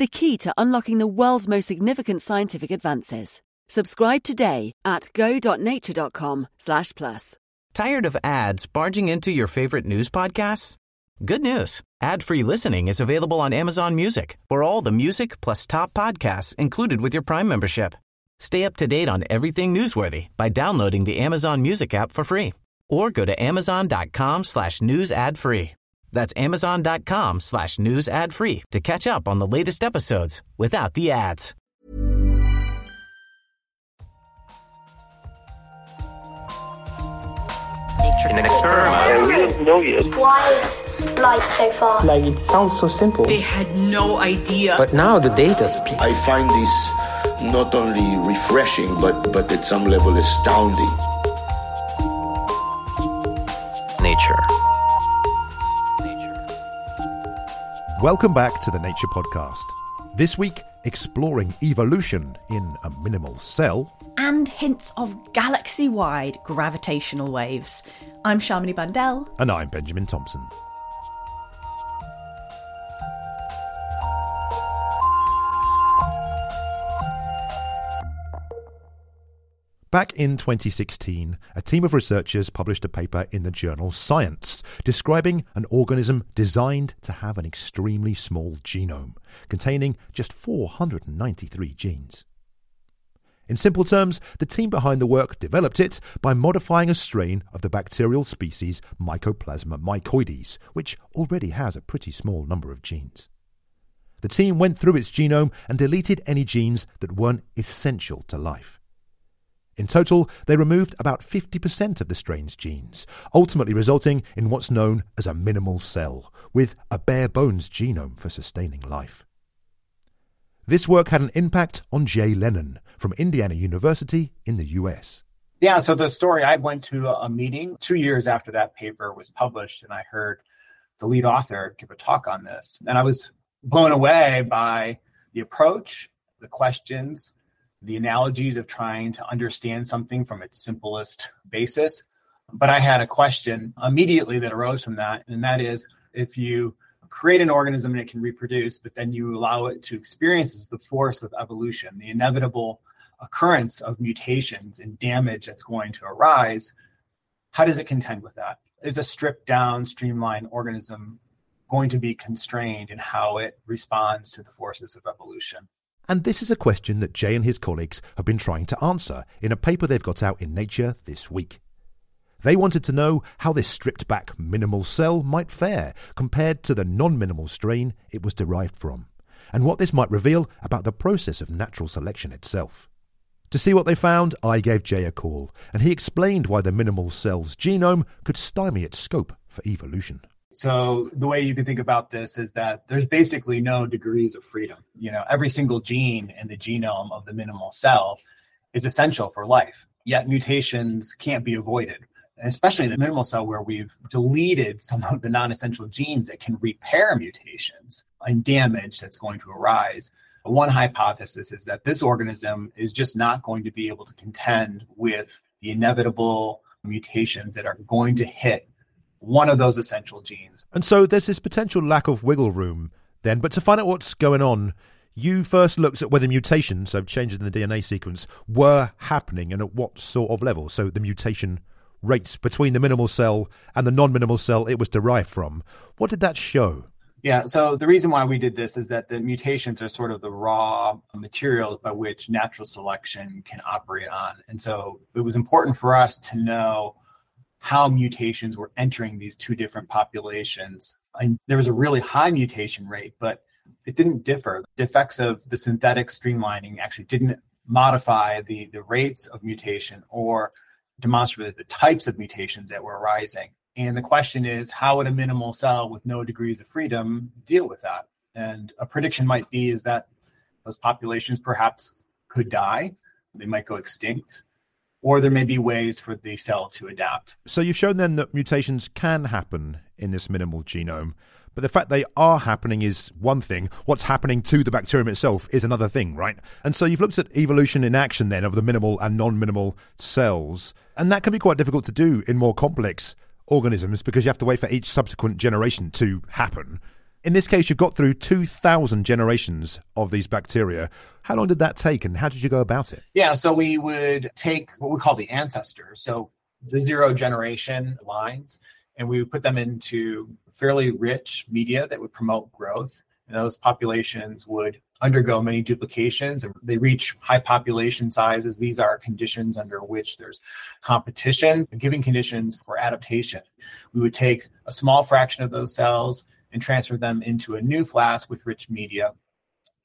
the key to unlocking the world's most significant scientific advances. Subscribe today at go.nature.com slash plus. Tired of ads barging into your favorite news podcasts? Good news. Ad-free listening is available on Amazon Music. For all the music plus top podcasts included with your Prime membership. Stay up to date on everything newsworthy by downloading the Amazon Music app for free or go to amazon.com slash news ad free. That's amazon.com slash news ad free to catch up on the latest episodes without the ads. In an experiment. we don't know yet. Why is light so far? Like it sounds so simple. They had no idea. But now the data speaks. I find this not only refreshing, but, but at some level astounding. Nature. Welcome back to the Nature Podcast. This week, exploring evolution in a minimal cell. and hints of galaxy wide gravitational waves. I'm Shamini Bundell. And I'm Benjamin Thompson. Back in 2016, a team of researchers published a paper in the journal Science describing an organism designed to have an extremely small genome, containing just 493 genes. In simple terms, the team behind the work developed it by modifying a strain of the bacterial species Mycoplasma mycoides, which already has a pretty small number of genes. The team went through its genome and deleted any genes that weren't essential to life. In total, they removed about 50% of the strain's genes, ultimately resulting in what's known as a minimal cell, with a bare bones genome for sustaining life. This work had an impact on Jay Lennon from Indiana University in the US. Yeah, so the story I went to a meeting two years after that paper was published, and I heard the lead author give a talk on this. And I was blown away by the approach, the questions, the analogies of trying to understand something from its simplest basis. But I had a question immediately that arose from that, and that is if you create an organism and it can reproduce, but then you allow it to experience the force of evolution, the inevitable occurrence of mutations and damage that's going to arise, how does it contend with that? Is a stripped down, streamlined organism going to be constrained in how it responds to the forces of evolution? And this is a question that Jay and his colleagues have been trying to answer in a paper they've got out in Nature this week. They wanted to know how this stripped back minimal cell might fare compared to the non minimal strain it was derived from, and what this might reveal about the process of natural selection itself. To see what they found, I gave Jay a call, and he explained why the minimal cell's genome could stymie its scope for evolution. So the way you can think about this is that there's basically no degrees of freedom. You know, every single gene in the genome of the minimal cell is essential for life. Yet mutations can't be avoided, especially in the minimal cell where we've deleted some of the non-essential genes that can repair mutations and damage that's going to arise. One hypothesis is that this organism is just not going to be able to contend with the inevitable mutations that are going to hit one of those essential genes. And so there's this potential lack of wiggle room then. But to find out what's going on, you first looked at whether mutations, so changes in the DNA sequence, were happening and at what sort of level. So the mutation rates between the minimal cell and the non minimal cell it was derived from. What did that show? Yeah, so the reason why we did this is that the mutations are sort of the raw material by which natural selection can operate on. And so it was important for us to know how mutations were entering these two different populations. And there was a really high mutation rate, but it didn't differ. The effects of the synthetic streamlining actually didn't modify the, the rates of mutation or demonstrate the types of mutations that were arising. And the question is, how would a minimal cell with no degrees of freedom deal with that? And a prediction might be is that Those populations perhaps could die, they might go extinct, or there may be ways for the cell to adapt. So you've shown then that mutations can happen in this minimal genome. But the fact they are happening is one thing. What's happening to the bacterium itself is another thing, right? And so you've looked at evolution in action then of the minimal and non minimal cells. And that can be quite difficult to do in more complex organisms because you have to wait for each subsequent generation to happen. In this case, you've got through 2,000 generations of these bacteria. How long did that take and how did you go about it? Yeah, so we would take what we call the ancestors, so the zero generation lines, and we would put them into fairly rich media that would promote growth. And those populations would undergo many duplications and they reach high population sizes. These are conditions under which there's competition, giving conditions for adaptation. We would take a small fraction of those cells and transfer them into a new flask with rich media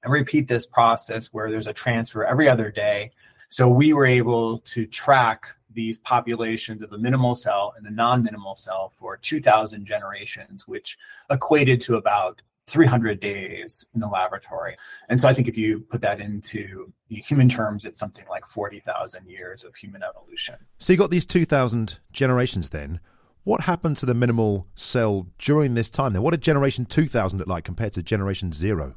and repeat this process where there's a transfer every other day. So we were able to track these populations of the minimal cell and the non minimal cell for 2,000 generations, which equated to about 300 days in the laboratory. And so I think if you put that into human terms, it's something like 40,000 years of human evolution. So you got these 2,000 generations then. What happened to the minimal cell during this time then? What did generation 2000 look like compared to generation zero?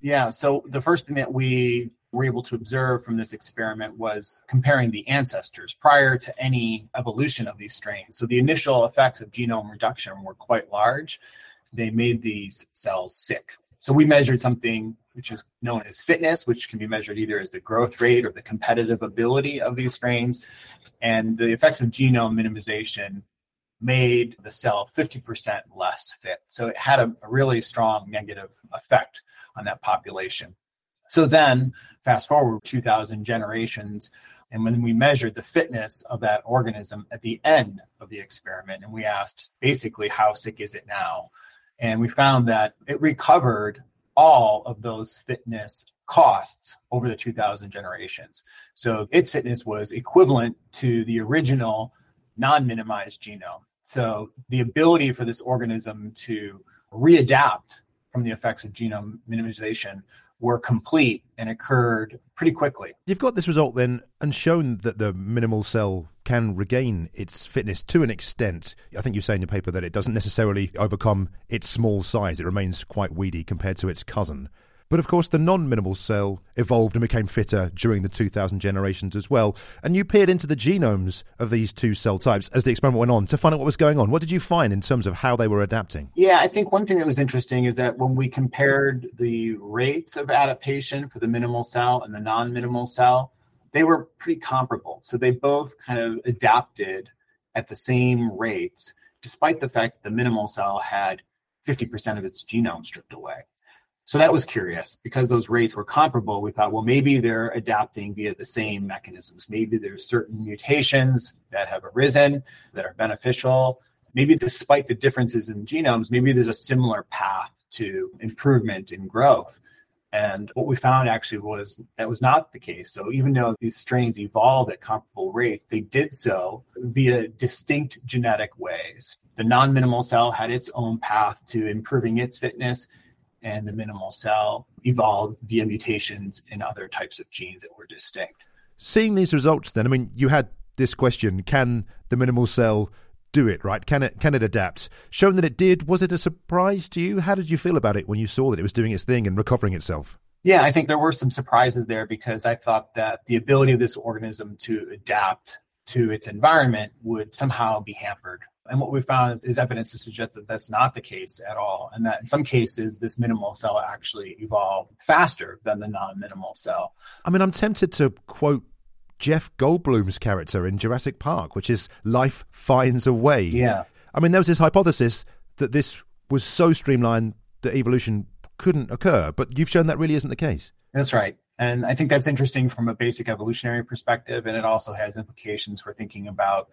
Yeah, so the first thing that we were able to observe from this experiment was comparing the ancestors prior to any evolution of these strains. So the initial effects of genome reduction were quite large. They made these cells sick. So we measured something which is known as fitness, which can be measured either as the growth rate or the competitive ability of these strains. And the effects of genome minimization made the cell 50% less fit. So it had a, a, really strong negative effect on that population. So then, fast forward 2,000 generations, and when we measured the fitness of that organism at the end of the experiment, and we asked basically, how sick is it now? And we found that it recovered all of those fitness costs over the 2000 generations. So its fitness was equivalent to the original non minimized genome. So the ability for this organism to readapt from the effects of genome minimization were complete and occurred pretty quickly. You've got this result then and shown that the minimal cell can regain its fitness to an extent. I think you say in your paper that it doesn't necessarily overcome its small size, it remains quite weedy compared to its cousin. But of course, the non minimal cell evolved and became fitter during the 2000 generations as well. And you peered into the genomes of these two cell types as the experiment went on to find out what was going on. What did you find in terms of how they were adapting? Yeah, I think one thing that was interesting is that when we compared the rates of adaptation for the minimal cell and the non minimal cell, they were pretty comparable. So they both kind of adapted at the same rates, despite the fact that the minimal cell had 50% of its genome stripped away. So that was curious because those rates were comparable. We thought, well, maybe they're adapting via the same mechanisms. Maybe there's certain mutations that have arisen that are beneficial. Maybe despite the differences in genomes, maybe there's a similar path to improvement in growth. And what we found actually was that was not the case. So even though these strains evolved at comparable rates, they did so via distinct genetic ways. The non minimal cell had its own path to improving its fitness and the minimal cell evolved via mutations in other types of genes that were distinct. Seeing these results, then, I mean, you had this question can the minimal cell do it right? Can it can it adapt? Shown that it did was it a surprise to you? How did you feel about it when you saw that it was doing its thing and recovering itself? Yeah i think there were some surprises there because i thought that the ability of this organism to adapt to its environment would somehow be hampered and what we found is, is, evidence to suggest that that's not the case at all. And that in some cases, this minimal cell actually evolved faster than the non minimal cell. I mean, I'm tempted to quote Jeff Goldblum's character in Jurassic Park, which is life finds a way. Yeah. I mean, there was this hypothesis that this was so streamlined that evolution couldn't occur, but you've shown that really isn't the case. That's right. And I think that's interesting from a basic evolutionary perspective. And it also has implications for thinking about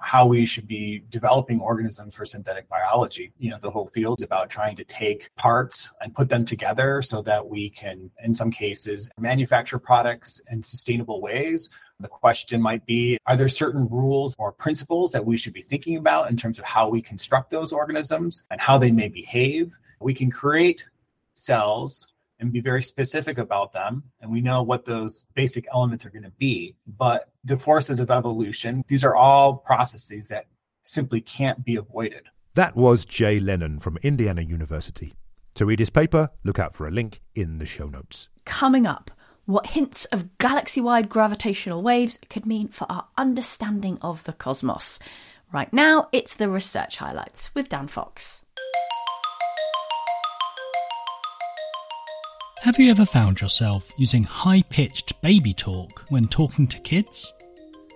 how we should be developing organisms for synthetic biology. You know, the whole field is about trying to take parts and put them together so that we can, in some cases, manufacture products in sustainable ways. The question might be Are there certain rules or principles that we should be thinking about in terms of how we construct those organisms and how they may behave? We can create cells and be very specific about them. And we know what those basic elements are going to be. But the forces of evolution, these are all processes that simply can't be avoided. That was Jay Lennon from Indiana University. To read his paper, look out for a link in the show notes. Coming up, what hints of galaxy wide gravitational waves could mean for our understanding of the cosmos. Right now, it's the research highlights with Dan Fox. Have you ever found yourself using high pitched baby talk when talking to kids?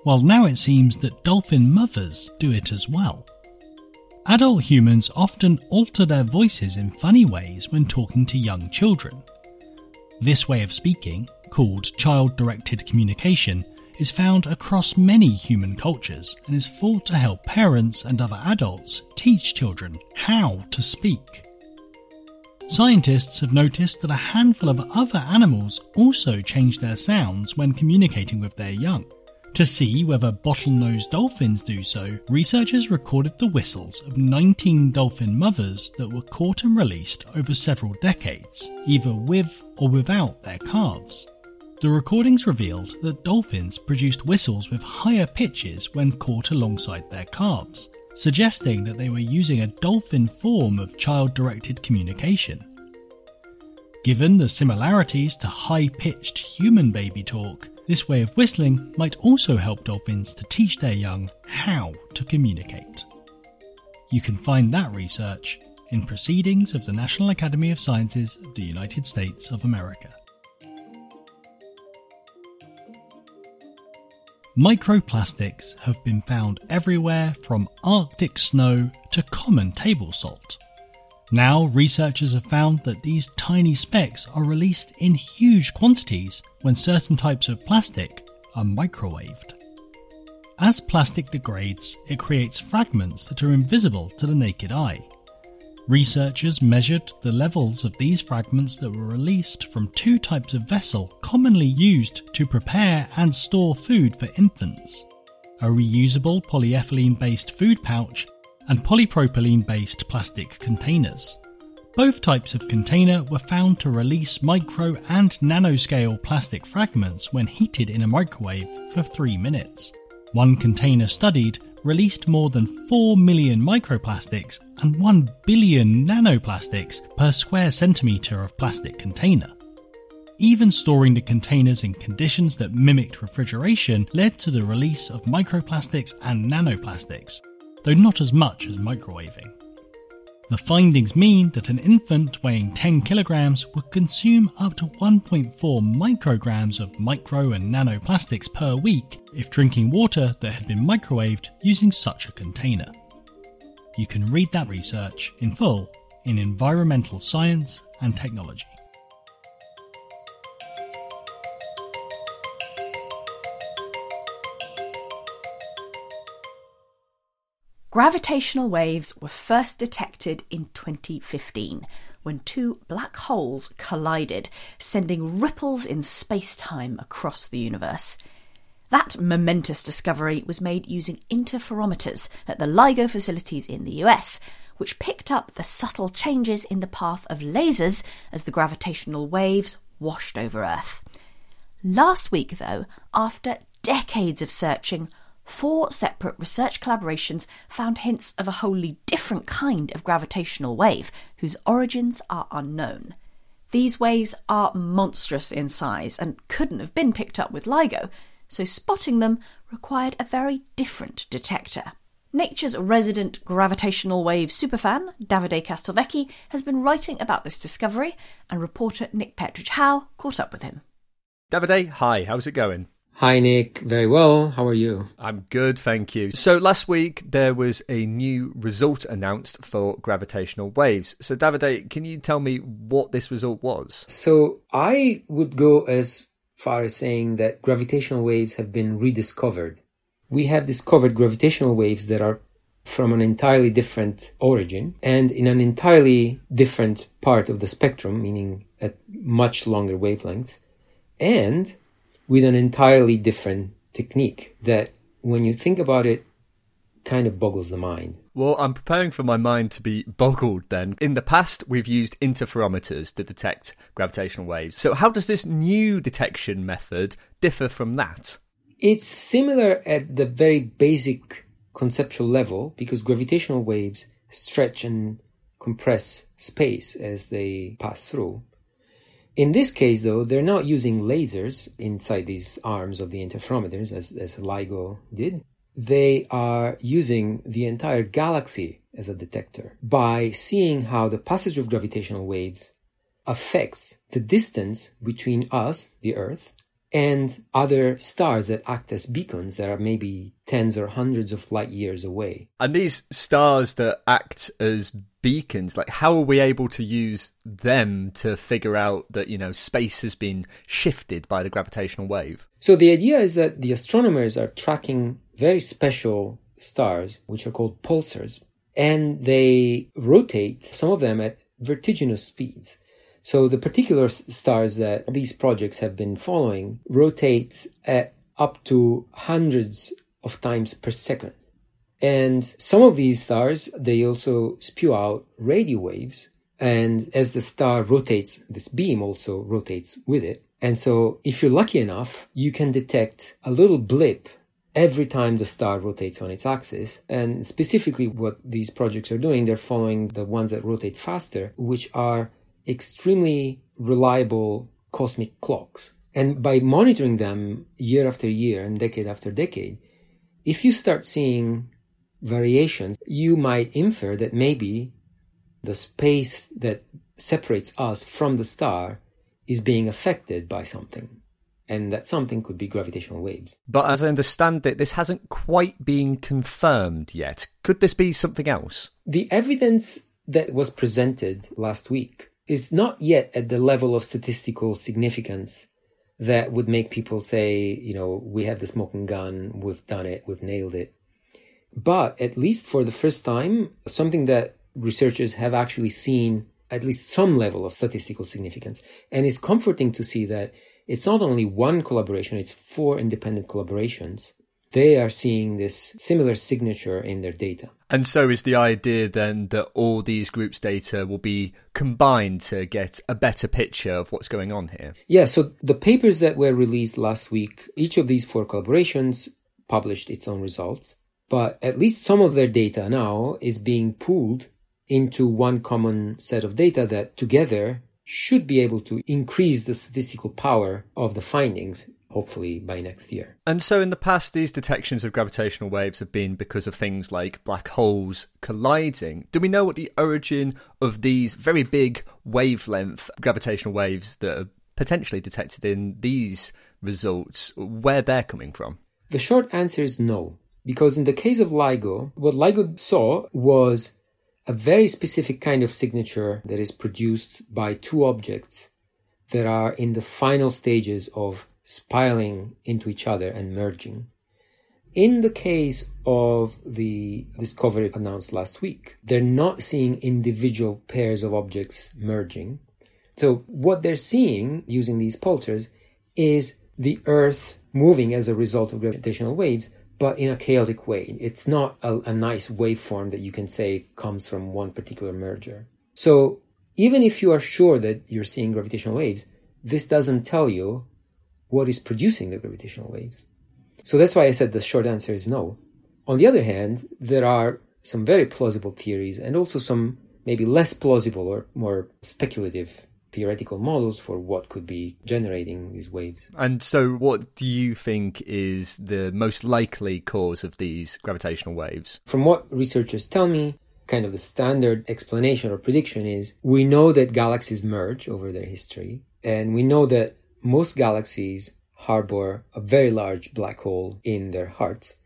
Well, now it seems that dolphin mothers do it as well. Adult humans often alter their voices in funny ways when talking to young children. This way of speaking, called child directed communication, is found across many human cultures and is thought to help parents and other adults teach children how to speak. Scientists have noticed that a handful of other animals also change their sounds when communicating with their young. To see whether bottlenose dolphins do so, researchers recorded the whistles of 19 dolphin mothers that were caught and released over several decades, either with or without their calves. The recordings revealed that dolphins produced whistles with higher pitches when caught alongside their calves, suggesting that they were using a dolphin form of child directed communication. Given the similarities to high pitched human baby talk, this way of whistling might also help dolphins to teach their young how to communicate. You can find that research in Proceedings of the National Academy of Sciences of the United States of America. Microplastics have been found everywhere from Arctic snow to common table salt. Now, researchers have found that these tiny specks are released in huge quantities when certain types of plastic are microwaved. As plastic degrades, it creates fragments that are invisible to the naked eye. Researchers measured the levels of these fragments that were released from two types of vessel commonly used to prepare and store food for infants a reusable polyethylene based food pouch and polypropylene based plastic containers. Both types of container were found to release micro and nanoscale plastic fragments when heated in a microwave for 3 minutes. One container studied released more than 4 million microplastics and 1 billion nanoplastics per square centimetre of plastic container. Even storing the containers in conditions that mimicked refrigeration led to the release of microplastics and nanoplastics, though not as much as microwaving. The findings mean that an infant weighing 10 kilograms would consume up to 1.4 micrograms of micro and nanoplastics per week if drinking water that had been microwaved using such a container. You can read that research in full in Environmental Science and Technology. Gravitational waves were first detected in 2015 when two black holes collided, sending ripples in space time across the universe. That momentous discovery was made using interferometers at the LIGO facilities in the US, which picked up the subtle changes in the path of lasers as the gravitational waves washed over Earth. Last week, though, after decades of searching, four separate research collaborations found hints of a wholly different kind of gravitational wave whose origins are unknown. These waves are monstrous in size and couldn't have been picked up with LIGO, so spotting them required a very different detector. Nature's resident gravitational wave superfan, Davide Castelvecchi, has been writing about this discovery, and reporter Nick Petrić Howe caught up with him. Davide, hi, how's it going? Hi, Nick. Very well. How are you? I'm good, thank you. So, last week there was a new result announced for gravitational waves. So, Davide, can you tell me what this result was? So, I would go as far as saying that gravitational waves have been rediscovered. We have discovered gravitational waves that are from an entirely different origin and in an entirely different part of the spectrum, meaning at much longer wavelengths. And with an entirely different technique that when you think about it kind of boggles the mind. Well, I'm preparing for my mind to be boggled then. In the past, we've used interferometers to detect gravitational waves. So, how does this new detection method differ from that? It's similar at the very basic conceptual level because gravitational waves stretch and compress space as they pass through. In this case, though, they're not using lasers inside these arms of the interferometers as, as LIGO did. They are using the entire galaxy as a detector by seeing how the passage of gravitational waves affects the distance between us, the Earth, and other stars that act as beacons that are maybe tens or hundreds of light years away. And these stars that act as beacons, like how are we able to use them to figure out that, you know, space has been shifted by the gravitational wave? So the idea is that the astronomers are tracking very special stars, which are called pulsars, and they rotate some of them at vertiginous speeds. So the particular stars that these projects have been following rotate at up to hundreds of times per second. And some of these stars, they also spew out radio waves. And as the star rotates, this beam also rotates with it. And so if you're lucky enough, you can detect a little blip every time the star rotates on its axis. And specifically what these projects are doing, they're following the ones that rotate faster, which are extremely reliable cosmic clocks. And by monitoring them year after year and decade after decade, if you start seeing variations, you might infer that maybe the space that separates us from the star is being affected by something. And that something could be gravitational waves. But as I understand it, this hasn't quite been confirmed yet. Could this be something else? The evidence that was presented last week is not yet at the level of statistical significance that would make people say, you know, we have the smoking gun, we've done it, we've nailed it. But at least for the first time, something that researchers have actually seen at least some level of statistical significance. And it's comforting to see that it's not only one collaboration, it's four independent collaborations they are seeing this similar signature in their data. And so is the idea then that all these groups' data will be combined to get a better picture of what's going on here? Yeah, so the papers that were released last week, each of these four collaborations published its own results, but at least some of their data now is being pooled into one common set of data that together should be able to increase the statistical power of the findings hopefully by next year. And so, in the past, these detections of gravitational waves have been because of things like black holes colliding. Do we know what the origin of these very big wavelength gravitational waves that are potentially detected in these results, where they're coming from? The short answer is no. Because in the case of LIGO, what LIGO saw was a very specific kind of signature that is produced by two objects that are in the final stages of spiraling into each other and merging. In the case of the discovery announced last week, they're not seeing individual pairs of objects merging. So what they're seeing using these pulsars is the Earth moving as a result of gravitational waves, but in a chaotic way. It's not a, a nice waveform that you can say comes from one particular merger. So even if you are sure that you're seeing gravitational waves, this doesn't tell you what is producing the gravitational waves. So that's why I said the short answer is no. On the other hand, there are some very plausible theories and also some maybe less plausible or more speculative theoretical models for what could be generating these waves. And so, what do you think is the most likely cause of these gravitational waves? From what researchers tell me, kind of the standard explanation or prediction is we know that galaxies merge over their history, and we know that most galaxies harbor a very large black hole in their hearts.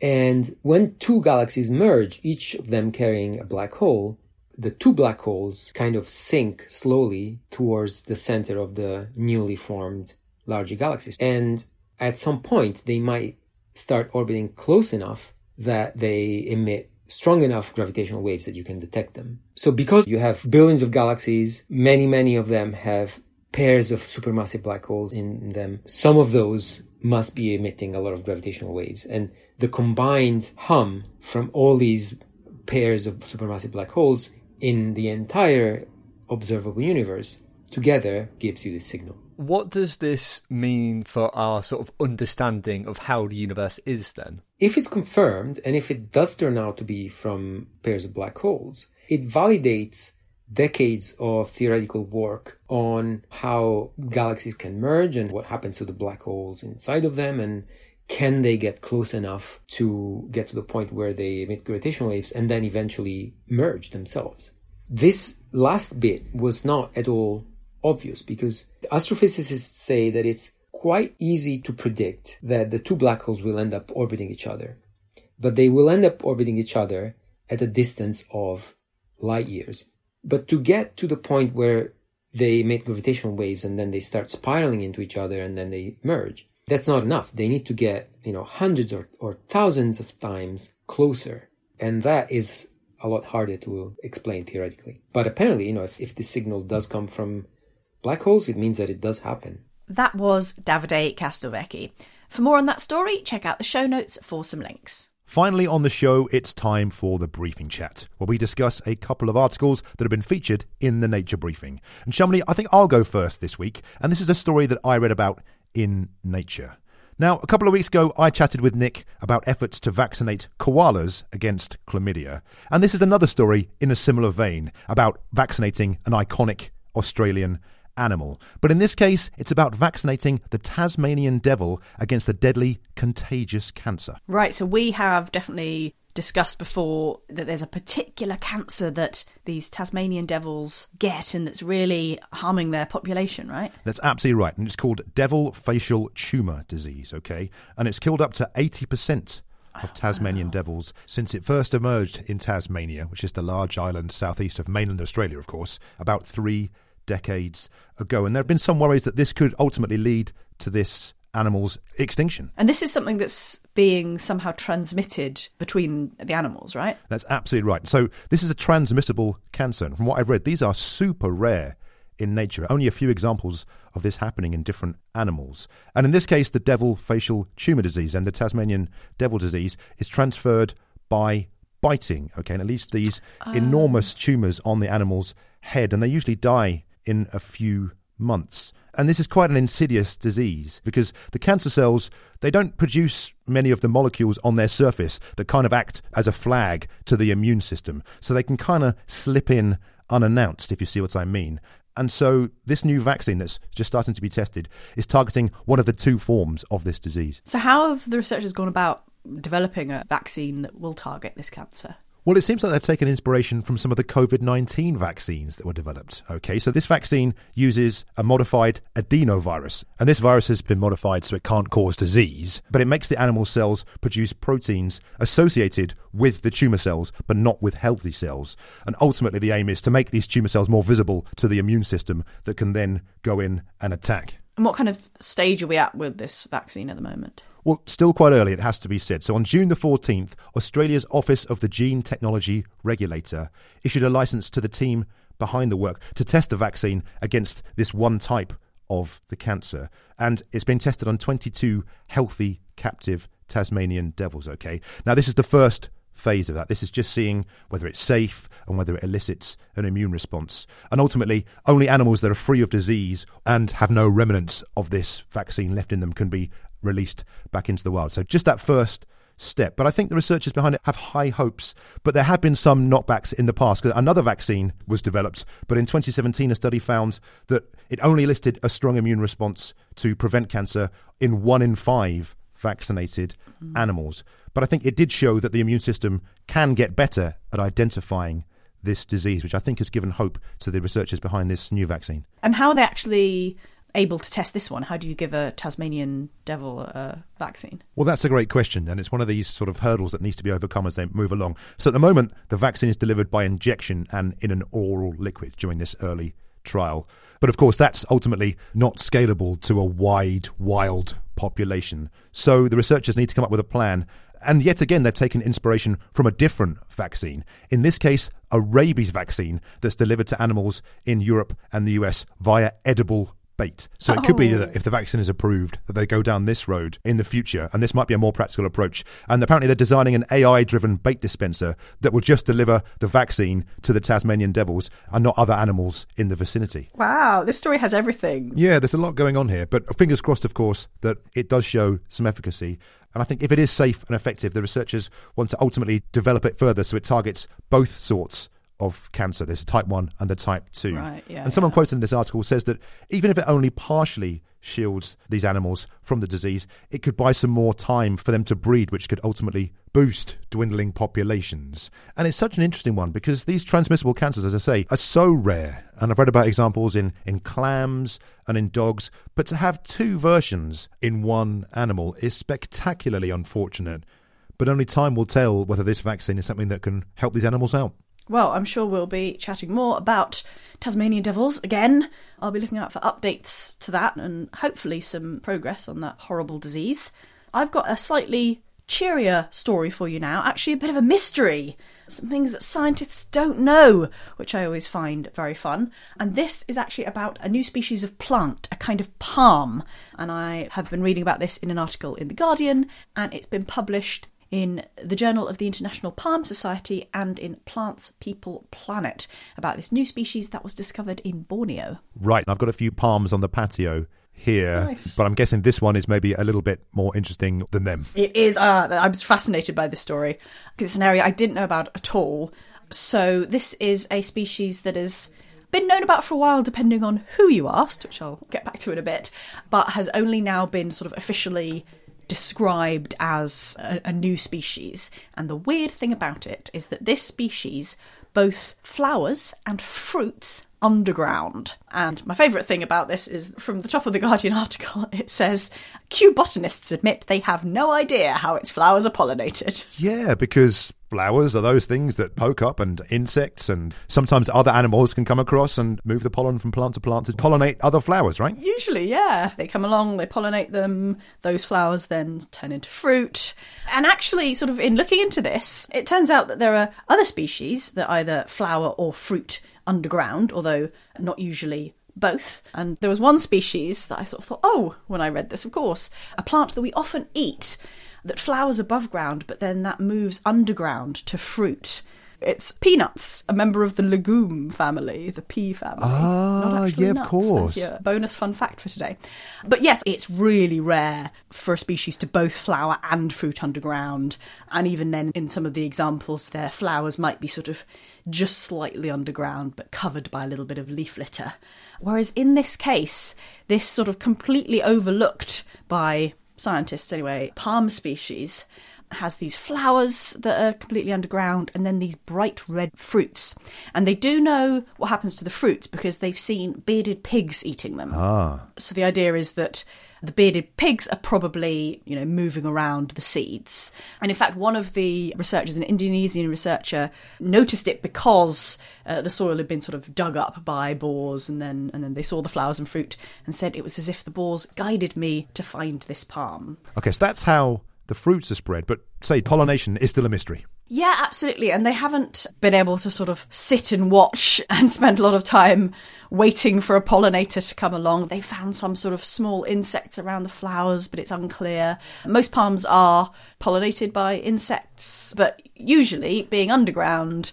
And when two galaxies merge, each of them carrying a black hole, the two black holes kind of sink slowly towards the center of the newly formed larger galaxies. And at some point, they might start orbiting close enough that they emit strong enough gravitational waves that you can detect them. So because you have billions of galaxies, many, many of them have pairs of supermassive black holes in them. Some of those must be emitting a lot of gravitational waves. And the combined hum from all these pairs of supermassive black holes in the entire observable universe together gives you the signal. What does this mean for our sort of understanding of how the universe is then? If it's confirmed, and if it does turn out to be from pairs of black holes, it validates decades of theoretical work on how galaxies can merge and what happens to the black holes inside of them and can they get close enough to get to the point where they emit gravitational waves and then eventually merge themselves. This last bit was not at all obvious because astrophysicists say that it's quite easy to predict that the two black holes will end up orbiting each other, but they will end up orbiting each other at a distance of light years. But to get to the point where they make gravitational waves and then they start spiraling into each other and then they merge, that's not enough. They need to get, you know, hundreds or, or thousands of times closer. And that is a lot harder to explain theoretically. But apparently, you know, if, if the signal does come from black holes, it means that it does happen. That was Davide Castelvecchi. For more on that story, check out the show notes for some links. Finally, on the show, it's time for the briefing chat, where we discuss a couple of articles that have been featured in the Nature Briefing. And Shamini, I think I'll go first this week, and this is a story that I read about in Nature. Now, a couple of weeks ago, I chatted with Nick about efforts to vaccinate koalas against chlamydia. And this is another story in a similar vein about vaccinating an iconic Australian animal. But in this case, it's about vaccinating the Tasmanian devil against the deadly contagious cancer. Right, so we have definitely discussed before that there's a particular cancer that these Tasmanian devils get and that's really harming their population, right? That's absolutely right. And it's called devil facial tumour disease, okay? And it's killed up to 80% of oh, Tasmanian wow. devils since it first emerged in Tasmania, which is the large island southeast of mainland Australia, of course, about three decades ago. And there have been some worries that this could ultimately lead to this animal's extinction. And this is something that's being somehow transmitted between the animals, right? That's absolutely right. So this is a transmissible cancer. And from what I've read, these are super rare in nature. Only a few examples of this happening in different animals. And in this case, the devil facial tumour disease and the Tasmanian devil disease is transferred by biting. Okay, and at least these oh. enormous tumours on the animal's head, and they usually die in a few months. And this is quite an insidious disease because the cancer cells, they don't produce many of the molecules on their surface that kind of act as a flag to the immune system. So they can kind of slip in unannounced, if you see what I mean. And so this new vaccine that's just starting to be tested is targeting one of the two forms of this disease. So, how have the researchers gone about developing a vaccine that will target this cancer? Well, it seems like they've taken inspiration from some of the COVID 19 vaccines that were developed. Okay, so this vaccine uses a modified adenovirus, and this virus has been modified so it can't cause disease, but it makes the animal cells produce proteins associated with the tumour cells, but not with healthy cells. And ultimately, the aim is to make these tumour cells more visible to the immune system that can then go in and attack. And what kind of stage are we at with this vaccine at the moment? Well, still quite early, it has to be said. So on June the 14th, Australia's Office of the Gene Technology Regulator issued a license to the team behind the work to test the vaccine against this one type of the cancer. And it's been tested on 22 healthy captive Tasmanian devils, okay? Now, this is the first phase of that. This is just seeing whether it's safe and whether it elicits an immune response. And ultimately, only animals that are free of disease and have no remnants of this vaccine left in them can be released back into the wild. So just that first step. But I think the researchers behind it have high hopes. But there have been some knockbacks in the past. Because another vaccine was developed, but in 2017, a study found that it only elicited a strong immune response to prevent cancer in one in five vaccinated mm. animals. But I think it did show that the immune system can get better at identifying this disease, which I think has given hope to the researchers behind this new vaccine. And how are they actually able to test this one? How do you give a Tasmanian devil a vaccine? Well, that's a great question, and it's one of these sort of hurdles that needs to be overcome as they move along. So at the moment, the vaccine is delivered by injection and in an oral liquid during this early trial. But of course, that's ultimately not scalable to a wide, wild population. So the researchers need to come up with a plan. And yet again, they've taken inspiration from a different vaccine. In this case, a rabies vaccine that's delivered to animals in Europe and the US via edible bait. So it could be Oh. that if the vaccine is approved, that they go down this road in the future, and this might be a more practical approach. And apparently, they're designing an AI-driven bait dispenser that will just deliver the vaccine to the Tasmanian devils and not other animals in the vicinity. Wow, this story has everything. Yeah, there's a lot going on here, but fingers crossed, of course, that it does show some efficacy. And I think if it is safe and effective, the researchers want to ultimately develop it further so it targets both sorts of cancer. There's a type 1 and the type 2. Right, yeah, and someone quoted in this article says that even if it only partially shields these animals from the disease, it could buy some more time for them to breed, which could ultimately boost dwindling populations. And it's such an interesting one because these transmissible cancers, as I say, are so rare. And I've read about examples in, in clams and in dogs, but to have two versions in one animal is spectacularly unfortunate. But only time will tell whether this vaccine is something that can help these animals out. Well, I'm sure we'll be chatting more about Tasmanian devils again. I'll be looking out for updates to that and hopefully some progress on that horrible disease. I've got a slightly cheerier story for you now, actually, a bit of a mystery. Some things that scientists don't know, which I always find very fun. And this is actually about a new species of plant, a kind of palm. And I have been reading about this in an article in The Guardian, and it's been published in the Journal of the International Palm Society and in Plants, People, Planet about this new species that was discovered in Borneo. Right, I've got a few palms on the patio here, Nice. but I'm guessing this one is maybe a little bit more interesting than them. It is, uh, I was fascinated by this story because it's an area I didn't know about at all. So, this is a species that has been known about for a while, depending on who you asked, which I'll get back to in a bit, but has only now been sort of officially described as a, a new species. And the weird thing about it is that this species both flowers and fruits underground. And my favourite thing about this is from the top of the Guardian article, it says Kew botanists admit they have no idea how its flowers are pollinated. Yeah, because flowers are those things that poke up, and insects and sometimes other animals can come across and move the pollen from plant to plant to pollinate other flowers, right? Usually, yeah. They come along, they pollinate them, those flowers then turn into fruit. And actually, sort of in looking into this, it turns out that there are other species that either flower or fruit underground, although not usually both. And there was one species that I sort of thought, oh, when I read this, of course, a plant that we often eat that flowers above ground, but then that moves underground to fruit. It's peanuts, a member of the legume family, the pea family. Ah, yeah, of nuts. course. There's your bonus fun fact for today. But yes, it's really rare for a species to both flower and fruit underground. And even then, in some of the examples, their flowers might be sort of just slightly underground, but covered by a little bit of leaf litter. Whereas in this case, this sort of completely overlooked by scientists anyway, palm species has these flowers that are completely underground and then these bright red fruits. And they do know what happens to the fruits because they've seen bearded pigs eating them. Ah. So the idea is that the bearded pigs are probably, you know, moving around the seeds. And in fact, one of the researchers, an Indonesian researcher, noticed it because uh, the soil had been sort of dug up by boars, and then and then they saw the flowers and fruit, and said it was as if the boars guided me to find this palm. Okay, so that's how the fruits are spread, but say pollination is still a mystery. Yeah, absolutely. And they haven't been able to sort of sit and watch and spend a lot of time waiting for a pollinator to come along. They found some sort of small insects around the flowers, but it's unclear. Most palms are pollinated by insects, but usually being underground,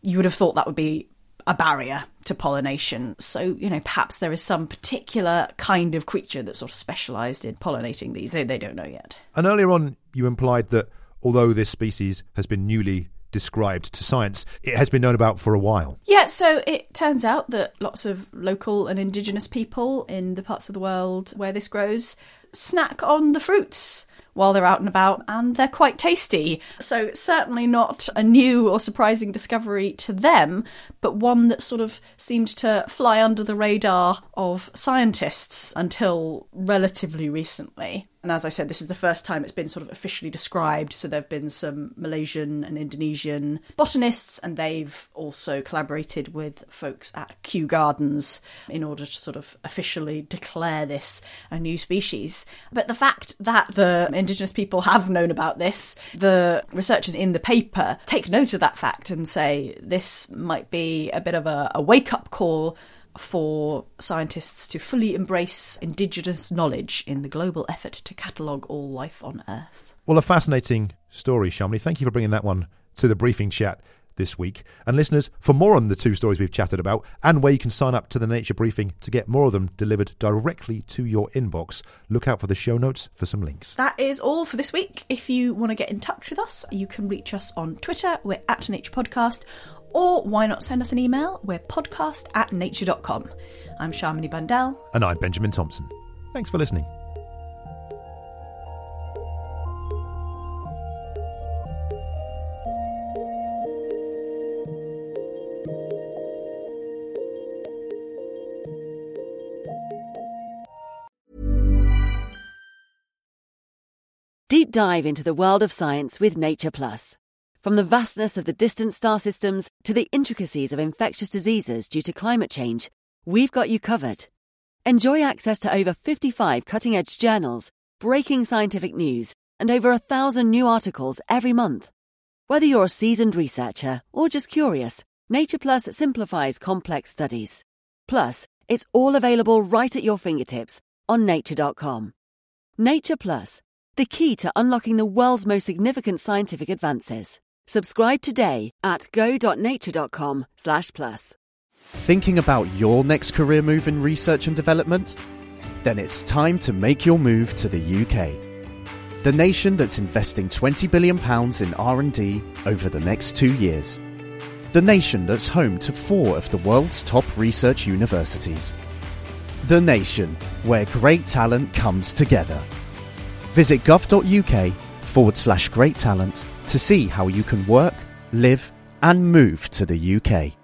you would have thought that would be a barrier to pollination. So, you know, perhaps there is some particular kind of creature that's sort of specialised in pollinating these. They, they don't know yet. And earlier on, you implied that although this species has been newly described to science, it has been known about for a while. Yeah, so it turns out that lots of local and indigenous people in the parts of the world where this grows snack on the fruits while they're out and about, and they're quite tasty. So, certainly not a new or surprising discovery to them, but one that sort of seemed to fly under the radar of scientists until relatively recently. And as I said, this is the first time it's been sort of officially described. So there have been some Malaysian and Indonesian botanists, and they've also collaborated with folks at Kew Gardens in order to sort of officially declare this a new species. But the fact that the indigenous people have known about this, the researchers in the paper take note of that fact and say this might be a bit of a, a wake up call for scientists to fully embrace indigenous knowledge in the global effort to catalogue all life on Earth. Well, a fascinating story, Shamini. Thank you for bringing that one to the briefing chat this week. And listeners, for more on the two stories we've chatted about and where you can sign up to the Nature Briefing to get more of them delivered directly to your inbox, look out for the show notes for some links. That is all for this week. If you want to get in touch with us, you can reach us on Twitter. We're at Nature Podcast. Or why not send us an email? We're podcast at nature.com. I'm Shamini Bundell. And I'm Benjamin Thompson. Thanks for listening. Deep dive into the world of science with Nature Plus. From the vastness of the distant star systems to the intricacies of infectious diseases due to climate change, we've got you covered. Enjoy access to over 55 cutting edge journals, breaking scientific news, and over a thousand new articles every month. Whether you're a seasoned researcher or just curious, Nature Plus simplifies complex studies. Plus, it's all available right at your fingertips on nature.com. Nature Plus, the key to unlocking the world's most significant scientific advances. Subscribe today at go.nature.com slash plus. Thinking about your next career move in research and development? Then it's time to make your move to the UK. The nation that's investing 20 billion pounds in R&D over the next 2 years. The nation that's home to 4 of the world's top research universities. The nation where great talent comes together. Visit gov.uk forward slash great talent to see how you can work, live, and move to the UK.